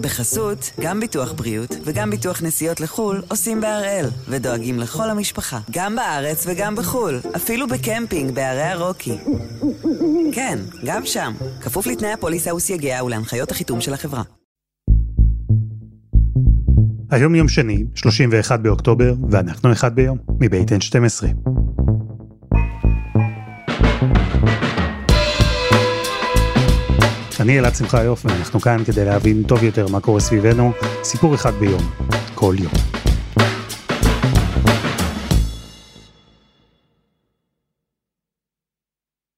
בחסות, גם ביטוח בריאות וגם ביטוח נסיעות לחו"ל עושים בהראל, ודואגים לכל המשפחה, גם בארץ וגם בחו"ל, אפילו בקמפינג בערי הרוקי. כן, גם שם, כפוף לתנאי הפוליסה וסייגיה ולהנחיות החיתום של החברה. היום יום שני, 31 באוקטובר, ואנחנו אחד ביום, מבית N12. אני אלעד שמחה יופי, ואנחנו כאן כדי להבין טוב יותר מה קורה סביבנו, סיפור אחד ביום, כל יום.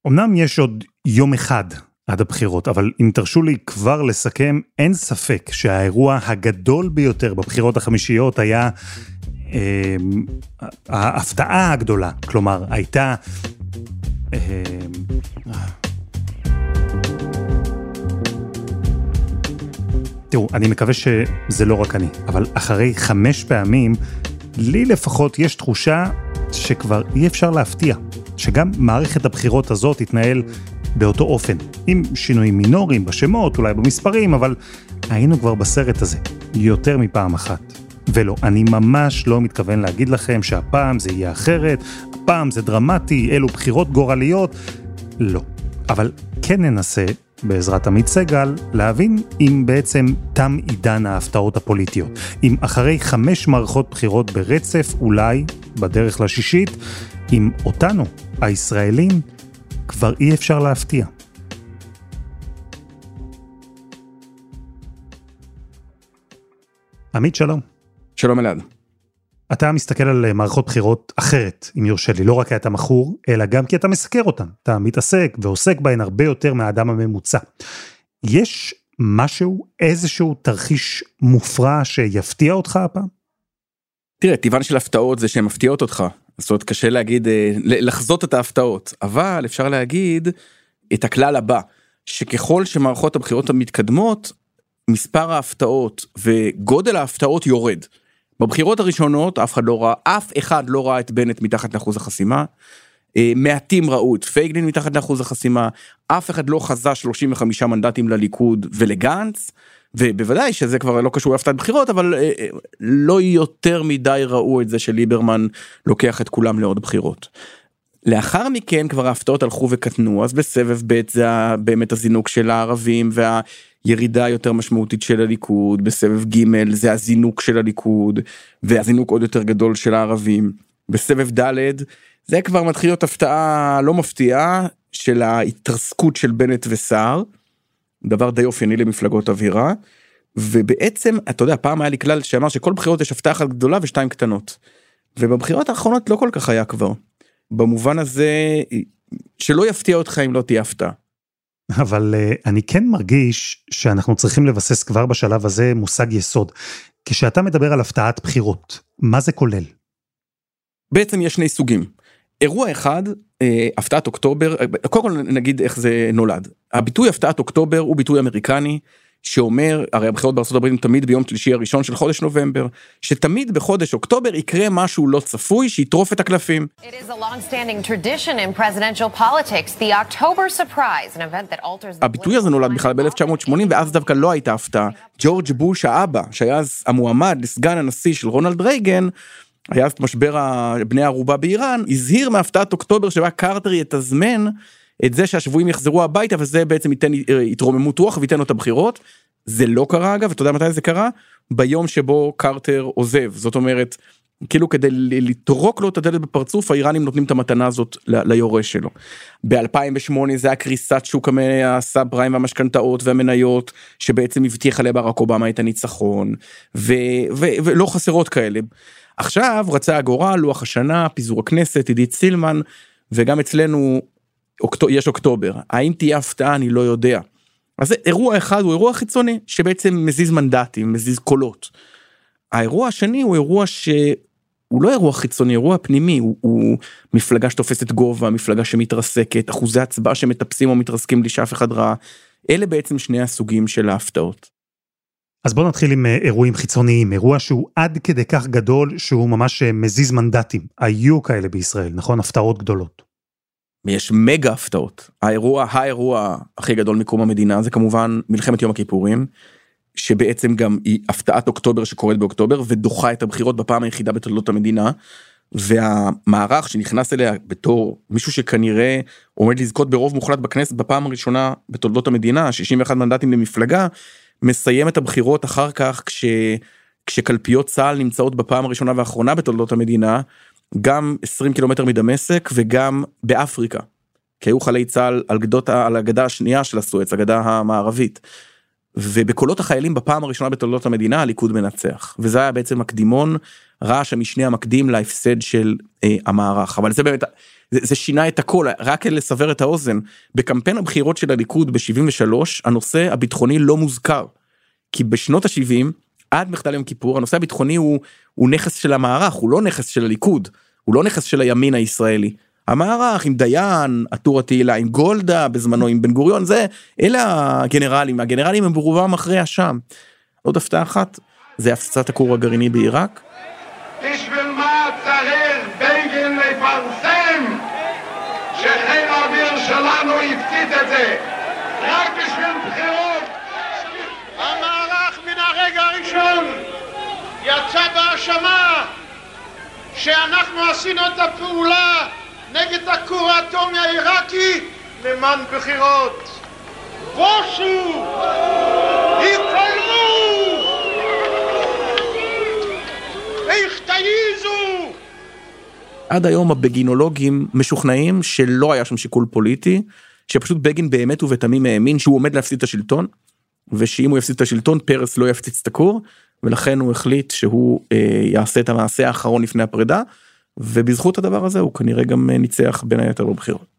אמנם יש עוד יום אחד עד הבחירות, אבל אם תרשו לי כבר לסכם, אין ספק שהאירוע הגדול ביותר בבחירות החמישיות היה אה, ההפתעה הגדולה, כלומר, הייתה... אה, תראו, אני מקווה שזה לא רק אני, אבל אחרי חמש פעמים, לי לפחות יש תחושה שכבר אי אפשר להפתיע, שגם מערכת הבחירות הזאת תתנהל באותו אופן, עם שינויים מינוריים בשמות, אולי במספרים, אבל היינו כבר בסרט הזה יותר מפעם אחת. ולא, אני ממש לא מתכוון להגיד לכם שהפעם זה יהיה אחרת, הפעם זה דרמטי, אלו בחירות גורליות. לא. אבל כן ננסה בעזרת עמית סגל, להבין אם בעצם תם עידן ההפתעות הפוליטיות. אם אחרי חמש מערכות בחירות ברצף, אולי, בדרך לשישית, אם אותנו, הישראלים, כבר אי אפשר להפתיע. עמית, שלום. שלום אלעד. אתה מסתכל על אה, מערכות בחירות אחרת, אם יורשה לי, לא רק כי אתה מכור, אלא גם כי אתה מסקר אותן. אתה מתעסק ועוסק בהן הרבה יותר מהאדם הממוצע. יש משהו, איזשהו תרחיש מופרע שיפתיע אותך הפעם? תראה, טבען של הפתעות זה שהן מפתיעות אותך. זאת אומרת, קשה להגיד, אה, לחזות את ההפתעות, אבל אפשר להגיד את הכלל הבא, שככל שמערכות הבחירות המתקדמות, מספר ההפתעות וגודל ההפתעות יורד. בבחירות הראשונות אף אחד לא ראה, אף אחד לא ראה את בנט מתחת לאחוז החסימה. אה, מעטים ראו את פייגלין מתחת לאחוז החסימה, אף אחד לא חזה 35 מנדטים לליכוד ולגנץ, ובוודאי שזה כבר לא קשור להפתעת בחירות, אבל אה, אה, לא יותר מדי ראו את זה שליברמן לוקח את כולם לעוד בחירות. לאחר מכן כבר ההפתעות הלכו וקטנו, אז בסבב ב' זה באמת הזינוק של הערבים וה... ירידה יותר משמעותית של הליכוד, בסבב ג' זה הזינוק של הליכוד, והזינוק עוד יותר גדול של הערבים. בסבב ד' זה כבר מתחיל להיות הפתעה לא מפתיעה של ההתרסקות של בנט וסער, דבר די אופייני למפלגות אווירה, ובעצם, אתה יודע, פעם היה לי כלל שאמר שכל בחירות יש הפתעה אחת גדולה ושתיים קטנות. ובבחירות האחרונות לא כל כך היה כבר. במובן הזה, שלא יפתיע אותך אם לא תהיה הפתעה. אבל uh, אני כן מרגיש שאנחנו צריכים לבסס כבר בשלב הזה מושג יסוד. כשאתה מדבר על הפתעת בחירות, מה זה כולל? בעצם יש שני סוגים. אירוע אחד, אה, הפתעת אוקטובר, אה, קודם כל נגיד איך זה נולד. הביטוי הפתעת אוקטובר הוא ביטוי אמריקני שאומר, הרי הבחירות בארצות הברית תמיד ביום שלישי הראשון של חודש נובמבר, שתמיד בחודש אוקטובר יקרה משהו לא צפוי שיטרוף את הקלפים. הביטוי הזה נולד בכלל ב-1980 ואז דווקא לא הייתה הפתעה. ג'ורג' בוש האבא, שהיה אז המועמד לסגן הנשיא של רונלד רייגן, היה אז משבר בני ערובה באיראן, הזהיר מהפתעת אוקטובר שבה קרטר יתזמן את זה שהשבויים יחזרו הביתה וזה בעצם ייתן אה, התרוממות רוח וייתן לו את הבחירות. זה לא קרה אגב, אתה יודע מתי זה קרה? ביום שבו קרטר עוזב, זאת אומרת, כאילו כדי לטרוק לו את הדלת בפרצוף האיראנים נותנים את המתנה הזאת ליורש שלו. ב-2008 זה היה קריסת שוק הסאב פריים והמשכנתאות והמניות שבעצם הבטיחה לברק אובמה את הניצחון ו- ו- ולא חסרות כאלה. עכשיו רצה הגורל לוח השנה פיזור הכנסת עידית סילמן וגם אצלנו יש אוקטובר, האם תהיה הפתעה אני לא יודע. אז אירוע אחד הוא אירוע חיצוני שבעצם מזיז מנדטים, מזיז קולות. האירוע השני הוא אירוע שהוא לא אירוע חיצוני, אירוע פנימי, הוא, הוא מפלגה שתופסת גובה, מפלגה שמתרסקת, אחוזי הצבעה שמטפסים או מתרסקים בלי שאף אחד ראה. אלה בעצם שני הסוגים של ההפתעות. אז בוא נתחיל עם אה, אירועים חיצוניים, אירוע שהוא עד כדי כך גדול שהוא ממש אה, מזיז מנדטים. היו כאלה בישראל, נכון? הפתעות גדולות. יש מגה הפתעות האירוע האירוע הכי גדול מקום המדינה זה כמובן מלחמת יום הכיפורים. שבעצם גם היא הפתעת אוקטובר שקורית באוקטובר ודוחה את הבחירות בפעם היחידה בתולדות המדינה. והמערך שנכנס אליה בתור מישהו שכנראה עומד לזכות ברוב מוחלט בכנסת בפעם הראשונה בתולדות המדינה 61 מנדטים למפלגה מסיים את הבחירות אחר כך כש... כשקלפיות צה"ל נמצאות בפעם הראשונה והאחרונה בתולדות המדינה גם 20 קילומטר מדמשק וגם באפריקה. כי היו חיילי צה"ל על גדות על הגדה השנייה של הסואץ הגדה המערבית. ובקולות החיילים בפעם הראשונה בתולדות המדינה הליכוד מנצח וזה היה בעצם מקדימון רעש המשנה המקדים להפסד של אה, המערך אבל זה באמת זה, זה שינה את הכל רק לסבר את האוזן בקמפיין הבחירות של הליכוד ב-73 הנושא הביטחוני לא מוזכר. כי בשנות ה-70 עד מחדל יום כיפור הנושא הביטחוני הוא, הוא נכס של המערך הוא לא נכס של הליכוד הוא לא נכס של הימין הישראלי. המערך עם דיין, עטור התהילה, עם גולדה בזמנו, עם בן גוריון, זה, אלה הגנרלים, הגנרלים הם ברובם אחרי השם. עוד הפתעה אחת, זה הפצצת הכור הגרעיני בעיראק. בשביל מה צריך בגין לפרסם שחיל האוויר שלנו הפציץ את זה? רק בשביל בחירות. המערך מן הרגע הראשון בהאשמה שאנחנו עשינו את הפעולה נגד הכור האטומי העיראקי למען בחירות. בושו! התעלמו! איך תעיזו! עד היום הבגינולוגים משוכנעים שלא היה שם שיקול פוליטי, שפשוט בגין באמת ובתמים האמין שהוא עומד להפסיד את השלטון, ושאם הוא יפסיד את השלטון פרס לא יפציץ את הכור, ולכן הוא החליט שהוא אה, יעשה את המעשה האחרון לפני הפרידה, ובזכות הדבר הזה הוא כנראה גם אה, ניצח בין היתר בבחירות.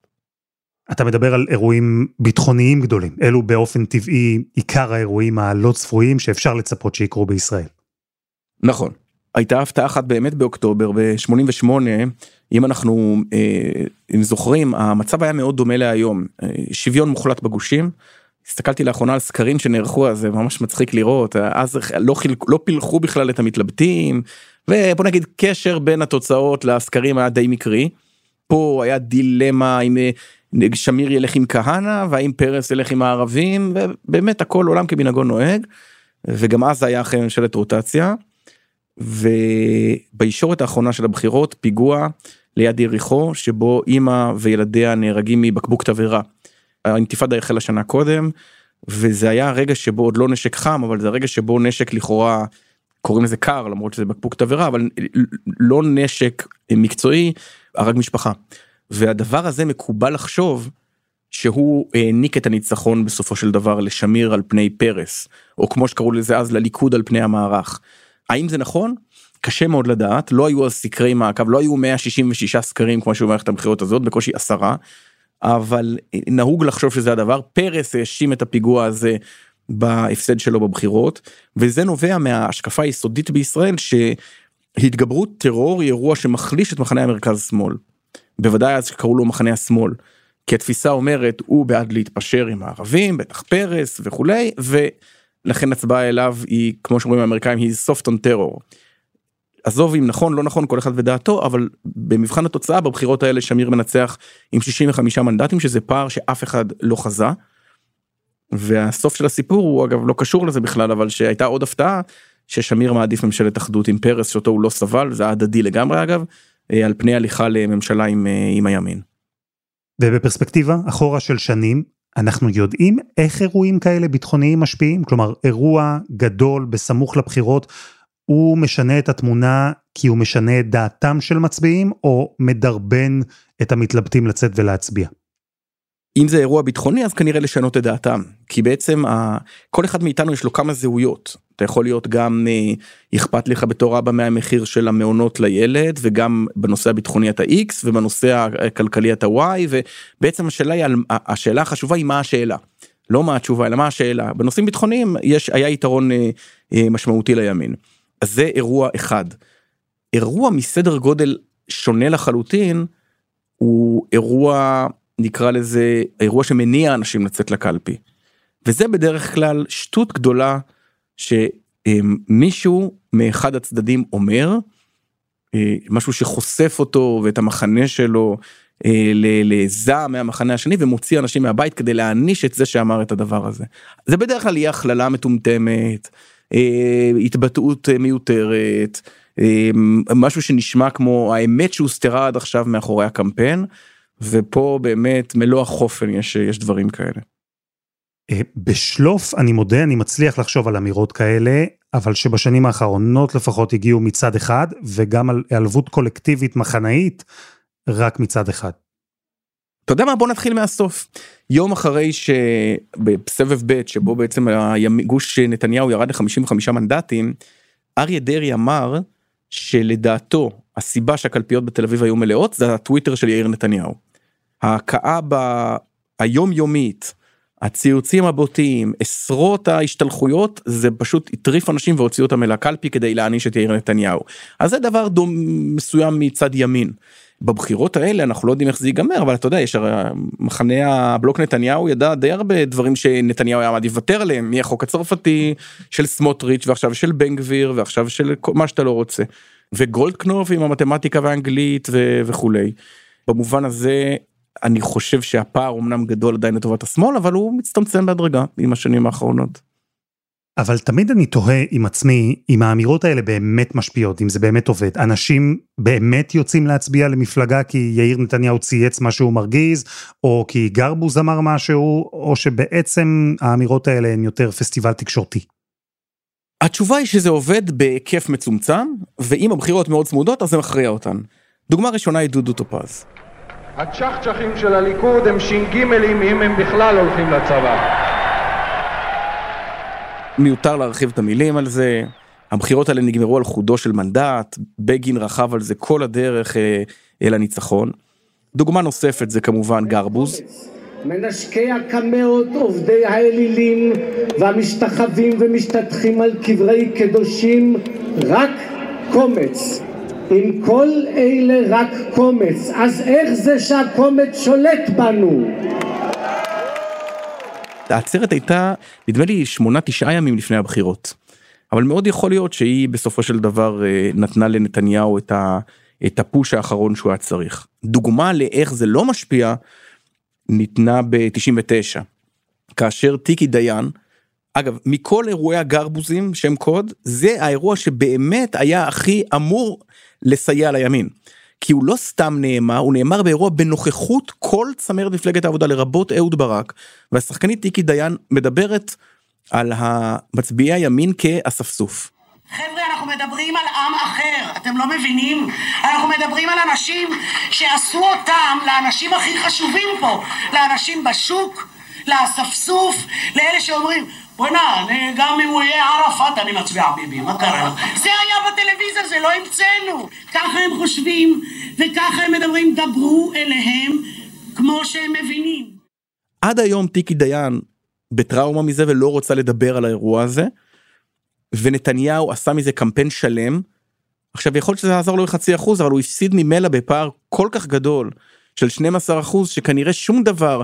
אתה מדבר על אירועים ביטחוניים גדולים, אלו באופן טבעי עיקר האירועים הלא צפויים שאפשר לצפות שיקרו בישראל. נכון. הייתה הפתעה אחת באמת באוקטובר ב-88 אם אנחנו אה, אם זוכרים המצב היה מאוד דומה להיום אה, שוויון מוחלט בגושים. הסתכלתי לאחרונה על סקרים שנערכו אז זה ממש מצחיק לראות אז לא, חיל, לא פילחו בכלל את המתלבטים ובוא נגיד קשר בין התוצאות לסקרים היה די מקרי. פה היה דילמה אם אה, שמיר ילך עם כהנא והאם פרס ילך עם הערבים ובאמת הכל עולם כמנהגו נוהג. וגם אז היה אחרי ממשלת רוטציה. ובישורת האחרונה של הבחירות פיגוע ליד יריחו שבו אימא וילדיה נהרגים מבקבוק תבערה. האינתיפאדה החלה שנה קודם וזה היה הרגע שבו עוד לא נשק חם אבל זה הרגע שבו נשק לכאורה קוראים לזה קר למרות שזה בקבוק תבערה אבל לא נשק מקצועי הרג משפחה. והדבר הזה מקובל לחשוב שהוא העניק את הניצחון בסופו של דבר לשמיר על פני פרס או כמו שקראו לזה אז לליכוד על פני המערך. האם זה נכון? קשה מאוד לדעת לא היו אז סקרי מעקב לא היו 166 סקרים כמו שהוא מערכת הבחירות הזאת בקושי עשרה. אבל נהוג לחשוב שזה הדבר פרס האשים את הפיגוע הזה בהפסד שלו בבחירות וזה נובע מההשקפה היסודית בישראל שהתגברות טרור היא אירוע שמחליש את מחנה המרכז שמאל. בוודאי אז שקראו לו מחנה השמאל. כי התפיסה אומרת הוא בעד להתפשר עם הערבים בטח פרס וכולי ולכן הצבעה אליו היא כמו שאומרים האמריקאים היא soft on terror. עזוב אם נכון לא נכון כל אחד ודעתו אבל במבחן התוצאה בבחירות האלה שמיר מנצח עם 65 מנדטים שזה פער שאף אחד לא חזה. והסוף של הסיפור הוא אגב לא קשור לזה בכלל אבל שהייתה עוד הפתעה ששמיר מעדיף ממשלת אחדות עם פרס שאותו הוא לא סבל זה הדדי לגמרי אגב אה, על פני הליכה לממשלה עם, אה, עם הימין. ובפרספקטיבה אחורה של שנים אנחנו יודעים איך אירועים כאלה ביטחוניים משפיעים כלומר אירוע גדול בסמוך לבחירות הוא משנה את התמונה כי הוא משנה את דעתם של מצביעים או מדרבן את המתלבטים לצאת ולהצביע. אם זה אירוע ביטחוני אז כנראה לשנות את דעתם כי בעצם ה... כל אחד מאיתנו יש לו כמה זהויות אתה יכול להיות גם אה, אכפת לך בתור אבא מהמחיר של המעונות לילד וגם בנושא הביטחוני אתה x ובנושא הכלכלי אתה y ובעצם השאלה היא השאלה החשובה היא מה השאלה. לא מה התשובה אלא מה השאלה בנושאים ביטחוניים יש היה יתרון אה, אה, משמעותי לימין. אז זה אירוע אחד. אירוע מסדר גודל שונה לחלוטין הוא אירוע נקרא לזה אירוע שמניע אנשים לצאת לקלפי. וזה בדרך כלל שטות גדולה שמישהו מאחד הצדדים אומר אה, משהו שחושף אותו ואת המחנה שלו אה, לזעם מהמחנה השני ומוציא אנשים מהבית כדי להעניש את זה שאמר את הדבר הזה. זה בדרך כלל יהיה הכללה מטומטמת, התבטאות מיותרת, משהו שנשמע כמו האמת שהוסתרה עד עכשיו מאחורי הקמפיין, ופה באמת מלוא החופן יש, יש דברים כאלה. בשלוף אני מודה אני מצליח לחשוב על אמירות כאלה אבל שבשנים האחרונות לפחות הגיעו מצד אחד וגם על היעלבות קולקטיבית מחנאית רק מצד אחד. אתה יודע מה בוא נתחיל מהסוף יום אחרי שבסבב ב' שבו בעצם גוש נתניהו ירד ל-55 מנדטים אריה דרעי אמר שלדעתו הסיבה שהקלפיות בתל אביב היו מלאות זה הטוויטר של יאיר נתניהו. ההכאה היומיומית הציוצים הבוטים עשרות ההשתלחויות זה פשוט הטריף אנשים והוציא אותם אל הקלפי כדי להעניש את יאיר נתניהו אז זה דבר דום מסוים מצד ימין. בבחירות האלה אנחנו לא יודעים איך זה ייגמר אבל אתה יודע יש הרי מחנה הבלוק נתניהו ידע די הרבה דברים שנתניהו היה מעדיף לוותר עליהם מהחוק הצרפתי של סמוטריץ' ועכשיו של בן גביר ועכשיו של מה שאתה לא רוצה וגולדקנופ עם המתמטיקה והאנגלית וכולי. במובן הזה אני חושב שהפער אמנם גדול עדיין לטובת השמאל אבל הוא מצטמצם בהדרגה עם השנים האחרונות. אבל תמיד אני תוהה עם עצמי אם האמירות האלה באמת משפיעות אם זה באמת עובד אנשים באמת יוצאים להצביע למפלגה כי יאיר נתניהו צייץ משהו מרגיז או כי גרבוז אמר משהו או שבעצם האמירות האלה הן יותר פסטיבל תקשורתי. התשובה היא שזה עובד בהיקף מצומצם ואם הבחירות מאוד צמודות אז זה מכריע אותן. דוגמה ראשונה היא דודו טופז. הצ'חצ'חים של הליכוד הם ש"גימלים אם הם בכלל הולכים לצבא. מיותר להרחיב את המילים על זה. הבחירות האלה נגמרו על חודו של מנדט, בגין רכב על זה כל הדרך אה, אל הניצחון. דוגמה נוספת זה כמובן גרבוז. מנשקי הקמאות, עובדי האלילים והמשתחווים ומשתטחים על קברי קדושים, רק קומץ. אם כל אלה רק קומץ, אז איך זה שהקומץ שולט בנו? העצרת הייתה נדמה לי שמונה תשעה ימים לפני הבחירות. אבל מאוד יכול להיות שהיא בסופו של דבר אה, נתנה לנתניהו את, הפוש האחרון שהוא היה צריך. דוגמה לאיך זה לא משפיע ניתנה ב-99 כאשר טיקי דיין אגב מכל אירועי הגרבוזים שם קוד זה האירוע שבאמת היה הכי אמור לסייע לימין. כי הוא לא סתם נאמר, הוא נאמר באירוע בנוכחות כל צמרת מפלגת העבודה לרבות אהוד ברק, והשחקנית טיקי דיין מדברת על מצביעי הימין כאספסוף. חבר'ה, אנחנו מדברים על עם אחר, אתם לא מבינים? אנחנו מדברים על אנשים שעשו אותם לאנשים הכי חשובים פה, לאנשים בשוק, לאספסוף, לאלה שאומרים, בוא'נה, גם אם הוא יהיה ערפאת אני מצביע ביבי, מה קרה לך? זה היה בטלוויזיה, זה לא המצאנו. ככה הם חושבים, וככה הם מדברים, דברו אליהם כמו שהם מבינים. עד היום טיקי דיין בטראומה מזה ולא רוצה לדבר על האירוע הזה, ונתניהו עשה מזה קמפיין שלם. עכשיו יכול להיות שזה יעזור לו חצי אחוז אבל הוא הפסיד ממילא בפער כל כך גדול של 12 אחוז שכנראה שום דבר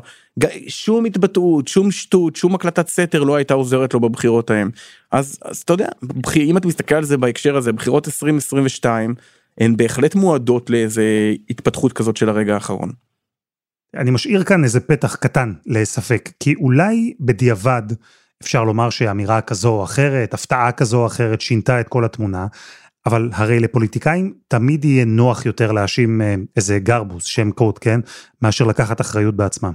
שום התבטאות שום שטות שום הקלטת סתר לא הייתה עוזרת לו בבחירות ההם אז אז אתה יודע אם אתה מסתכל על זה בהקשר הזה בחירות 2022 הן בהחלט מועדות לאיזה התפתחות כזאת של הרגע האחרון. אני משאיר כאן איזה פתח קטן לספק כי אולי בדיעבד אפשר לומר שאמירה כזו או אחרת הפתעה כזו או אחרת שינתה את כל התמונה אבל הרי לפוליטיקאים תמיד יהיה נוח יותר להאשים אה, איזה גרבוס, שם קוד, כן? מאשר לקחת אחריות בעצמם.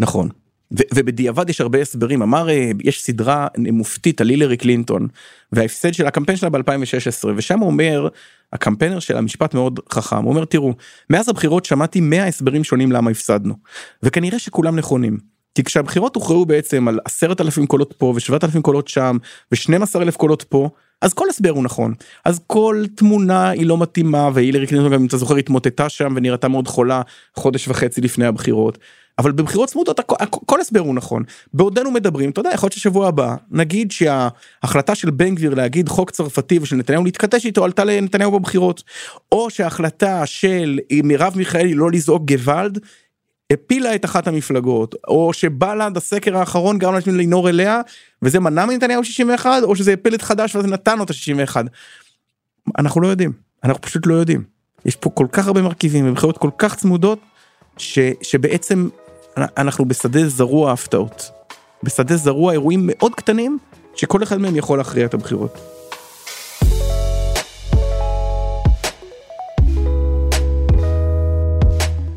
נכון. ו- ובדיעבד יש הרבה הסברים אמר אה, יש סדרה מופתית על הילרי קלינטון וההפסד של הקמפיין שלה ב2016 ושם הוא אומר הקמפיינר של המשפט מאוד חכם הוא אומר תראו מאז הבחירות שמעתי 100 הסברים שונים למה הפסדנו וכנראה שכולם נכונים כי כשהבחירות הוכרעו בעצם על עשרת אלפים קולות פה ושבעת אלפים קולות שם ושנים עשר אלף קולות פה אז כל הסבר הוא נכון אז כל תמונה היא לא מתאימה והילרי קלינטון גם אם אתה זוכר התמוטטה שם ונראתה מאוד חולה חודש וחצי לפני הבחירות. אבל בבחירות צמודות כל הסבר הוא נכון בעודנו מדברים אתה יודע יכול להיות ששבוע הבא נגיד שההחלטה של בן גביר להגיד חוק צרפתי ושל נתניהו להתכתש איתו עלתה לנתניהו בבחירות או שההחלטה של מרב מיכאלי לא לזעוק גוואלד הפילה את אחת המפלגות או שבל"ד הסקר האחרון גרם לאנשים לנור אליה וזה מנע מנתניהו 61 או שזה הפיל את חדש וזה נתן לו את ה-61. אנחנו לא יודעים אנחנו פשוט לא יודעים יש פה כל כך הרבה מרכיבים ובחירות כל כך צמודות ש, שבעצם אנחנו בשדה זרוע הפתעות. בשדה זרוע אירועים מאוד קטנים שכל אחד מהם יכול להכריע את הבחירות.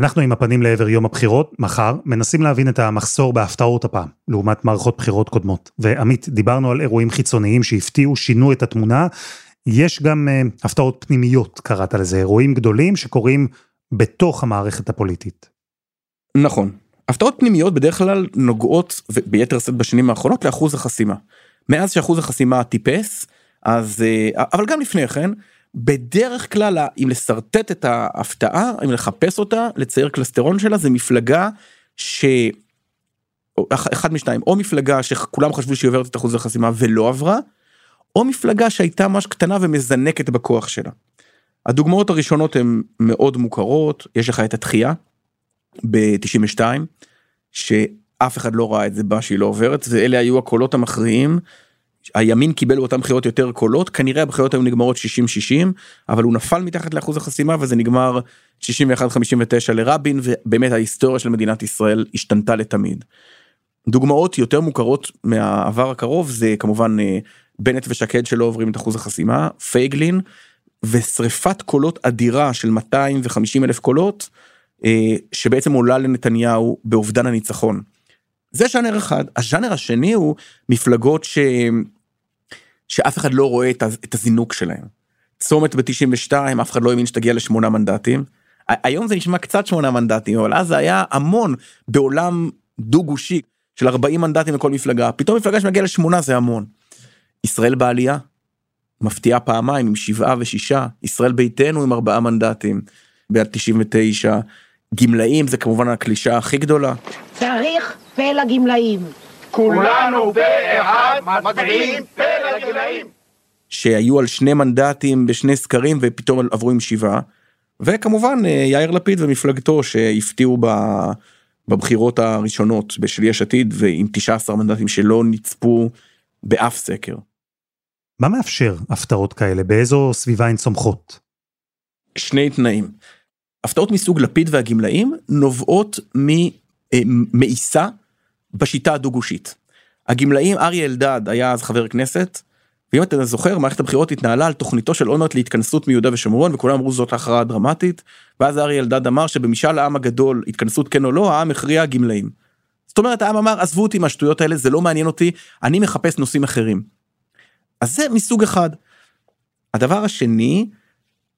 אנחנו עם הפנים לעבר יום הבחירות, מחר, מנסים להבין את המחסור בהפתעות הפעם, לעומת מערכות בחירות קודמות. ועמית, דיברנו על אירועים חיצוניים שהפתיעו, שינו את התמונה, יש גם uh, הפתעות פנימיות, קראת לזה, אירועים גדולים שקורים בתוך המערכת הפוליטית. נכון. הפתעות פנימיות בדרך כלל נוגעות, ביתר שאת בשנים האחרונות, לאחוז החסימה. מאז שאחוז החסימה טיפס, אז, uh, אבל גם לפני כן, בדרך כלל אם לשרטט את ההפתעה, אם לחפש אותה, לצייר קלסטרון שלה, זה מפלגה ש... אחד משניים, או מפלגה שכולם חשבו שהיא עוברת את אחוז החסימה ולא עברה, או מפלגה שהייתה ממש קטנה ומזנקת בכוח שלה. הדוגמאות הראשונות הן מאוד מוכרות, יש לך את התחייה ב-92, שאף אחד לא ראה את זה בה שהיא לא עוברת, ואלה היו הקולות המכריעים. הימין קיבל באותן בחירות יותר קולות, כנראה הבחירות היו נגמרות 60-60, אבל הוא נפל מתחת לאחוז החסימה וזה נגמר 61-59 לרבין, ובאמת ההיסטוריה של מדינת ישראל השתנתה לתמיד. דוגמאות יותר מוכרות מהעבר הקרוב זה כמובן אה, בנט ושקד שלא עוברים את אחוז החסימה, פייגלין ושריפת קולות אדירה של 250 אלף קולות אה, שבעצם עולה לנתניהו באובדן הניצחון. זה ז'אנר אחד. הז'אנר השני הוא מפלגות ש... שאף אחד לא רואה את הזינוק שלהם. צומת ב-92 אף אחד לא האמין שתגיע לשמונה מנדטים. היום זה נשמע קצת שמונה מנדטים אבל אז זה היה המון בעולם דו גושי של 40 מנדטים לכל מפלגה פתאום מפלגה שמגיעה לשמונה זה המון. ישראל בעלייה, מפתיעה פעמיים עם שבעה ושישה, ישראל ביתנו עם ארבעה מנדטים בעד 99, גמלאים זה כמובן הקלישה הכי גדולה. צריך פה לגמלאים. כולנו באחד מצביעים פה לגמלאים. שהיו על שני מנדטים בשני סקרים ופתאום עברו עם שבעה. וכמובן אה, יאיר לפיד ומפלגתו שהפתיעו בבחירות הראשונות בשל יש עתיד ועם 19 מנדטים שלא נצפו באף סקר. מה מאפשר הפתעות כאלה? באיזו סביבה הן צומחות? שני תנאים. הפתעות מסוג לפיד והגמלאים נובעות ממאיסה בשיטה הדו-גושית. הגמלאים, אריה אלדד היה אז חבר כנסת, ואם אתה זוכר, מערכת הבחירות התנהלה על תוכניתו של אולמרט להתכנסות מיהודה ושומרון, וכולם אמרו זאת הכרעה דרמטית, ואז אריה אלדד אמר שבמשאל העם הגדול, התכנסות כן או לא, העם הכריע הגמלאים. זאת אומרת, העם אמר, עזבו אותי מהשטויות האלה, זה לא מעניין אותי, אני מחפש נושאים אחרים. אז זה מסוג אחד. הדבר השני,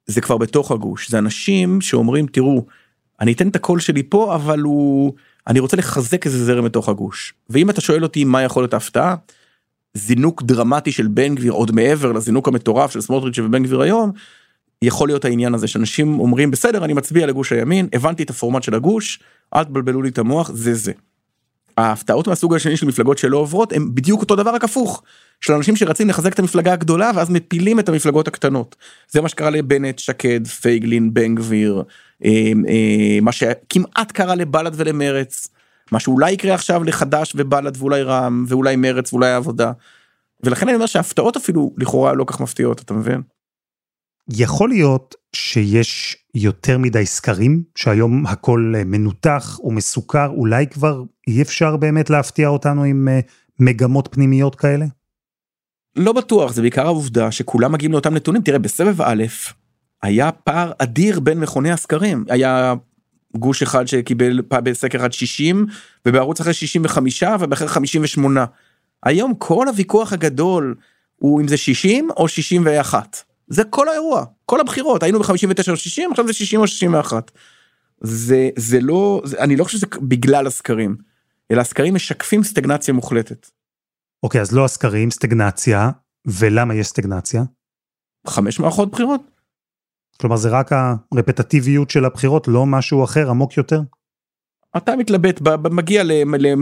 זה כבר בתוך הגוש, זה אנשים שאומרים, תראו, אני אתן את הקול שלי פה, אבל הוא, אני רוצה לחזק איזה זרם בתוך הגוש. ואם אתה שואל אותי מה יכול להיות ההפתעה, זינוק דרמטי של בן גביר, עוד מעבר לזינוק המטורף של סמוטריץ' ובן גביר היום, יכול להיות העניין הזה שאנשים אומרים בסדר אני מצביע לגוש הימין הבנתי את הפורמט של הגוש אל תבלבלו לי את המוח זה זה. ההפתעות מהסוג השני של מפלגות שלא עוברות הם בדיוק אותו דבר רק הפוך של אנשים שרצים לחזק את המפלגה הגדולה ואז מפילים את המפלגות הקטנות זה מה שקרה לבנט שקד פייגלין בן גביר מה שכמעט קרה לבל"ד ולמרץ מה שאולי יקרה עכשיו לחד"ש ובל"ד ואולי רע"מ ואולי מרץ ואולי העבודה. ולכן אני אומר שההפתעות אפילו לכאורה לא כך מפתיעות אתה מבין. יכול להיות שיש יותר מדי סקרים, שהיום הכל אה, מנותח ומסוכר, אולי כבר אי אפשר באמת להפתיע אותנו עם אה, מגמות פנימיות כאלה? לא בטוח, זה בעיקר העובדה שכולם מגיעים לאותם נתונים. תראה, בסבב א', היה פער אדיר בין מכוני הסקרים. היה גוש אחד שקיבל בסקר אחד 60, ובערוץ אחרי 65, ובאחר 58. היום כל הוויכוח הגדול הוא אם זה 60 או 61. זה כל האירוע, כל הבחירות, היינו ב-59 או 60, עכשיו זה 60 או 61. זה, זה לא, זה, אני לא חושב שזה בגלל הסקרים, אלא הסקרים משקפים סטגנציה מוחלטת. אוקיי, אז לא הסקרים, סטגנציה, ולמה יש סטגנציה? חמש מערכות בחירות. כלומר זה רק הרפטטיביות של הבחירות, לא משהו אחר עמוק יותר? אתה מתלבט, מגיע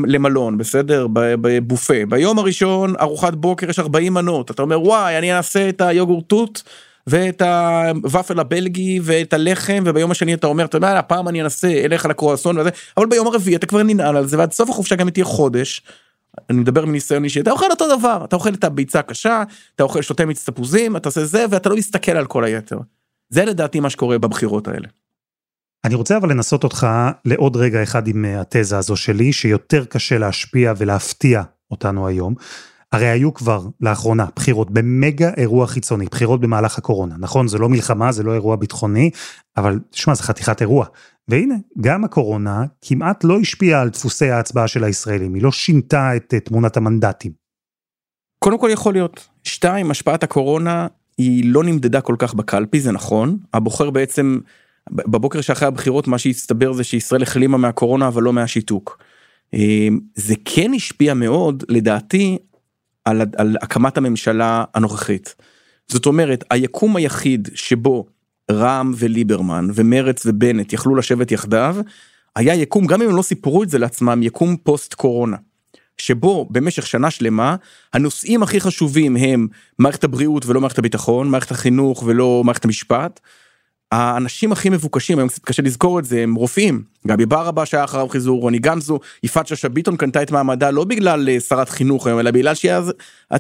למלון, בסדר? בבופה. ביום הראשון ארוחת בוקר יש 40 מנות, אתה אומר וואי אני אעשה את היוגורט תות ואת הוואפל הבלגי ואת הלחם וביום השני אתה אומר אתה יודע הפעם אני אנסה אלך על הקרואסון וזה אבל ביום הרביעי אתה כבר ננעל על זה ועד סוף החופשה גם תהיה חודש. אני מדבר מניסיון אישי אתה אוכל אותו דבר אתה אוכל את הביצה הקשה אתה אוכל שותה מיץ אתה עושה זה ואתה לא מסתכל על כל היתר. זה לדעתי מה שקורה בבחירות האלה. אני רוצה אבל לנסות אותך לעוד רגע אחד עם התזה הזו שלי שיותר קשה להשפיע ולהפתיע אותנו היום. הרי היו כבר לאחרונה בחירות במגה אירוע חיצוני, בחירות במהלך הקורונה. נכון, זה לא מלחמה, זה לא אירוע ביטחוני, אבל שמע, זה חתיכת אירוע. והנה, גם הקורונה כמעט לא השפיעה על דפוסי ההצבעה של הישראלים, היא לא שינתה את תמונת המנדטים. קודם כל יכול להיות. שתיים, השפעת הקורונה היא לא נמדדה כל כך בקלפי, זה נכון. הבוחר בעצם, בבוקר שאחרי הבחירות מה שהסתבר זה שישראל החלימה מהקורונה אבל לא מהשיתוק. אה, זה כן השפיע מאוד, לדעתי, על, על הקמת הממשלה הנוכחית. זאת אומרת, היקום היחיד שבו רע"מ וליברמן ומרץ ובנט יכלו לשבת יחדיו, היה יקום, גם אם הם לא סיפרו את זה לעצמם, יקום פוסט קורונה. שבו במשך שנה שלמה הנושאים הכי חשובים הם מערכת הבריאות ולא מערכת הביטחון, מערכת החינוך ולא מערכת המשפט, האנשים הכי מבוקשים היום קצת קשה לזכור את זה הם רופאים גבי ברבש שהיה אחריו חיזור רוני גמזו יפעת שאשא ביטון קנתה את מעמדה לא בגלל אה, שרת חינוך היום אלא בגלל שהיא אז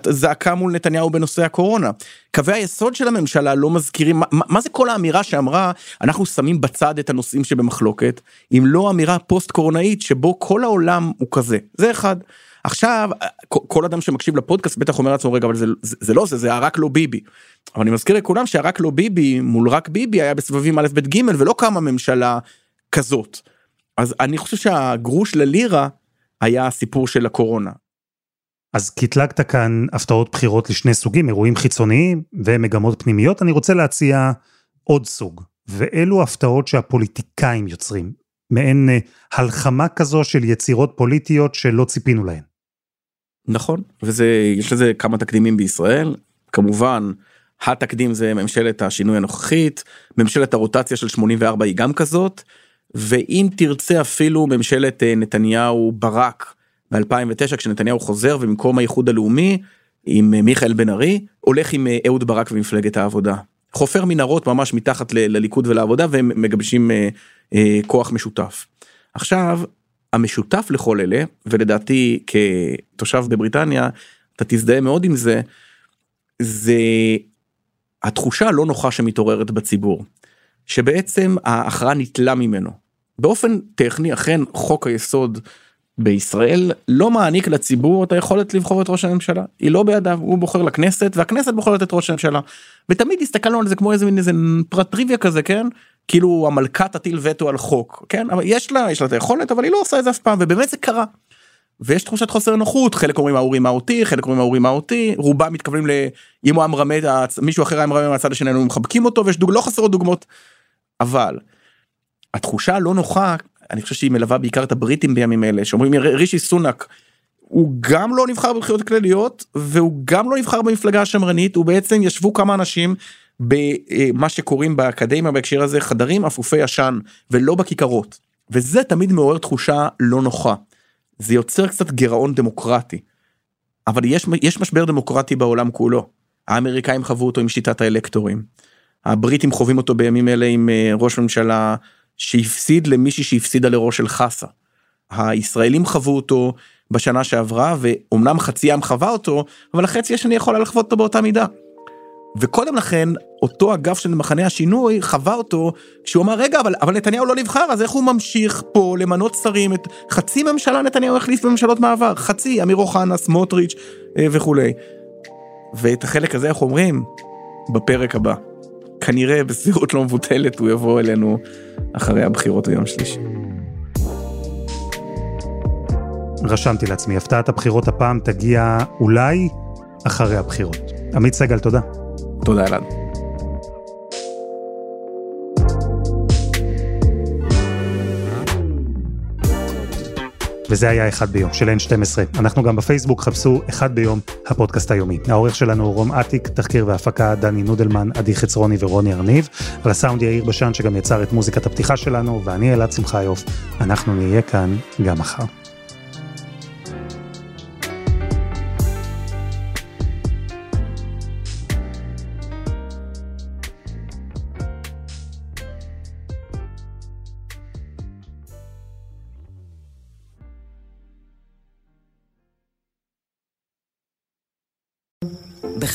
זעקה מול נתניהו בנושא הקורונה. קווי היסוד של הממשלה לא מזכירים מה, מה זה כל האמירה שאמרה אנחנו שמים בצד את הנושאים שבמחלוקת אם לא אמירה פוסט קורונאית שבו כל העולם הוא כזה זה אחד. עכשיו כל אדם שמקשיב לפודקאסט בטח אומר לעצמו רגע אבל זה, זה, זה לא זה זה רק לא ביבי. אבל אני מזכיר לכולם שהרק לא ביבי מול רק ביבי היה בסבבים א' ב' ג' ולא קמה ממשלה כזאת. אז אני חושב שהגרוש ללירה היה הסיפור של הקורונה. אז קטלגת כאן הפתעות בחירות לשני סוגים אירועים חיצוניים ומגמות פנימיות אני רוצה להציע עוד סוג ואלו הפתעות שהפוליטיקאים יוצרים מעין אה, הלחמה כזו של יצירות פוליטיות שלא ציפינו להן. נכון וזה יש לזה כמה תקדימים בישראל כמובן התקדים זה ממשלת השינוי הנוכחית ממשלת הרוטציה של 84 היא גם כזאת ואם תרצה אפילו ממשלת אה, נתניהו ברק ב2009 כשנתניהו חוזר ובמקום האיחוד הלאומי עם אה, מיכאל בן ארי הולך עם אה, אהוד ברק ומפלגת העבודה. חופר מנהרות ממש מתחת לליכוד ולעבודה והם מגבשים אה, אה, כוח משותף. עכשיו המשותף לכל אלה ולדעתי כתושב בבריטניה אתה תזדהה מאוד עם זה זה התחושה הלא נוחה שמתעוררת בציבור שבעצם ההכרעה ניטלה ממנו. באופן טכני אכן חוק היסוד בישראל לא מעניק לציבור את היכולת לבחור את ראש הממשלה. היא לא בידיו הוא בוחר לכנסת והכנסת בוחרת את ראש הממשלה. ותמיד הסתכלנו על זה כמו איזה מין איזה פרט טריוויה כזה כן כאילו המלכה תטיל וטו על חוק כן אבל יש לה יש לה את היכולת אבל היא לא עושה את זה אף פעם ובאמת זה קרה. ויש תחושת חוסר נוחות חלק אומרים ההורים מה אותי חלק אומרים ההורים מה אותי רובם מתכוונים לאם הוא היה מרמה מישהו אחר היה מרמה מהצד השני היינו מחבקים אותו ויש דוג... לא חסרות דוגמאות. אבל התחושה הלא נוחה אני חושב שהיא מלווה בעיקר את הבריטים בימים אלה שאומרים רישי סונאק. הוא גם לא נבחר בבחירות כלליות והוא גם לא נבחר במפלגה השמרנית הוא בעצם ישבו כמה אנשים במה שקוראים באקדמיה בהקשר הזה חדרים אפופי עשן ולא בכיכרות וזה תמיד מעורר תחושה לא נוחה. זה יוצר קצת גירעון דמוקרטי. אבל יש, יש משבר דמוקרטי בעולם כולו. האמריקאים חוו אותו עם שיטת האלקטורים. הבריטים חווים אותו בימים אלה עם אה, ראש ממשלה שהפסיד למישהי שהפסידה לראש של חסה. הישראלים חוו אותו בשנה שעברה ואומנם חצי עם חווה אותו אבל החצי השני יכול לחוות אותו באותה מידה. וקודם לכן אותו אגף של מחנה השינוי חווה אותו כשהוא אמר רגע אבל אבל נתניהו לא נבחר אז איך הוא ממשיך פה למנות שרים את חצי ממשלה נתניהו החליף בממשלות מעבר חצי אמיר אוחנה סמוטריץ' אה, וכולי. ואת החלק הזה איך אומרים בפרק הבא. כנראה בסבירות לא מבוטלת הוא יבוא אלינו אחרי הבחירות ביום שלישי. רשמתי לעצמי, הפתעת הבחירות הפעם תגיע אולי אחרי הבחירות. עמית סגל, תודה. תודה אלעד. וזה היה אחד ביום של N12. אנחנו גם בפייסבוק, חפשו אחד ביום הפודקאסט היומי. העורך שלנו הוא רום אטיק, תחקיר והפקה דני נודלמן, עדי חצרוני ורוני ארניב, על הסאונד יאיר בשן שגם יצר את מוזיקת הפתיחה שלנו, ואני אלעד שמחיוף. אנחנו נהיה כאן גם מחר.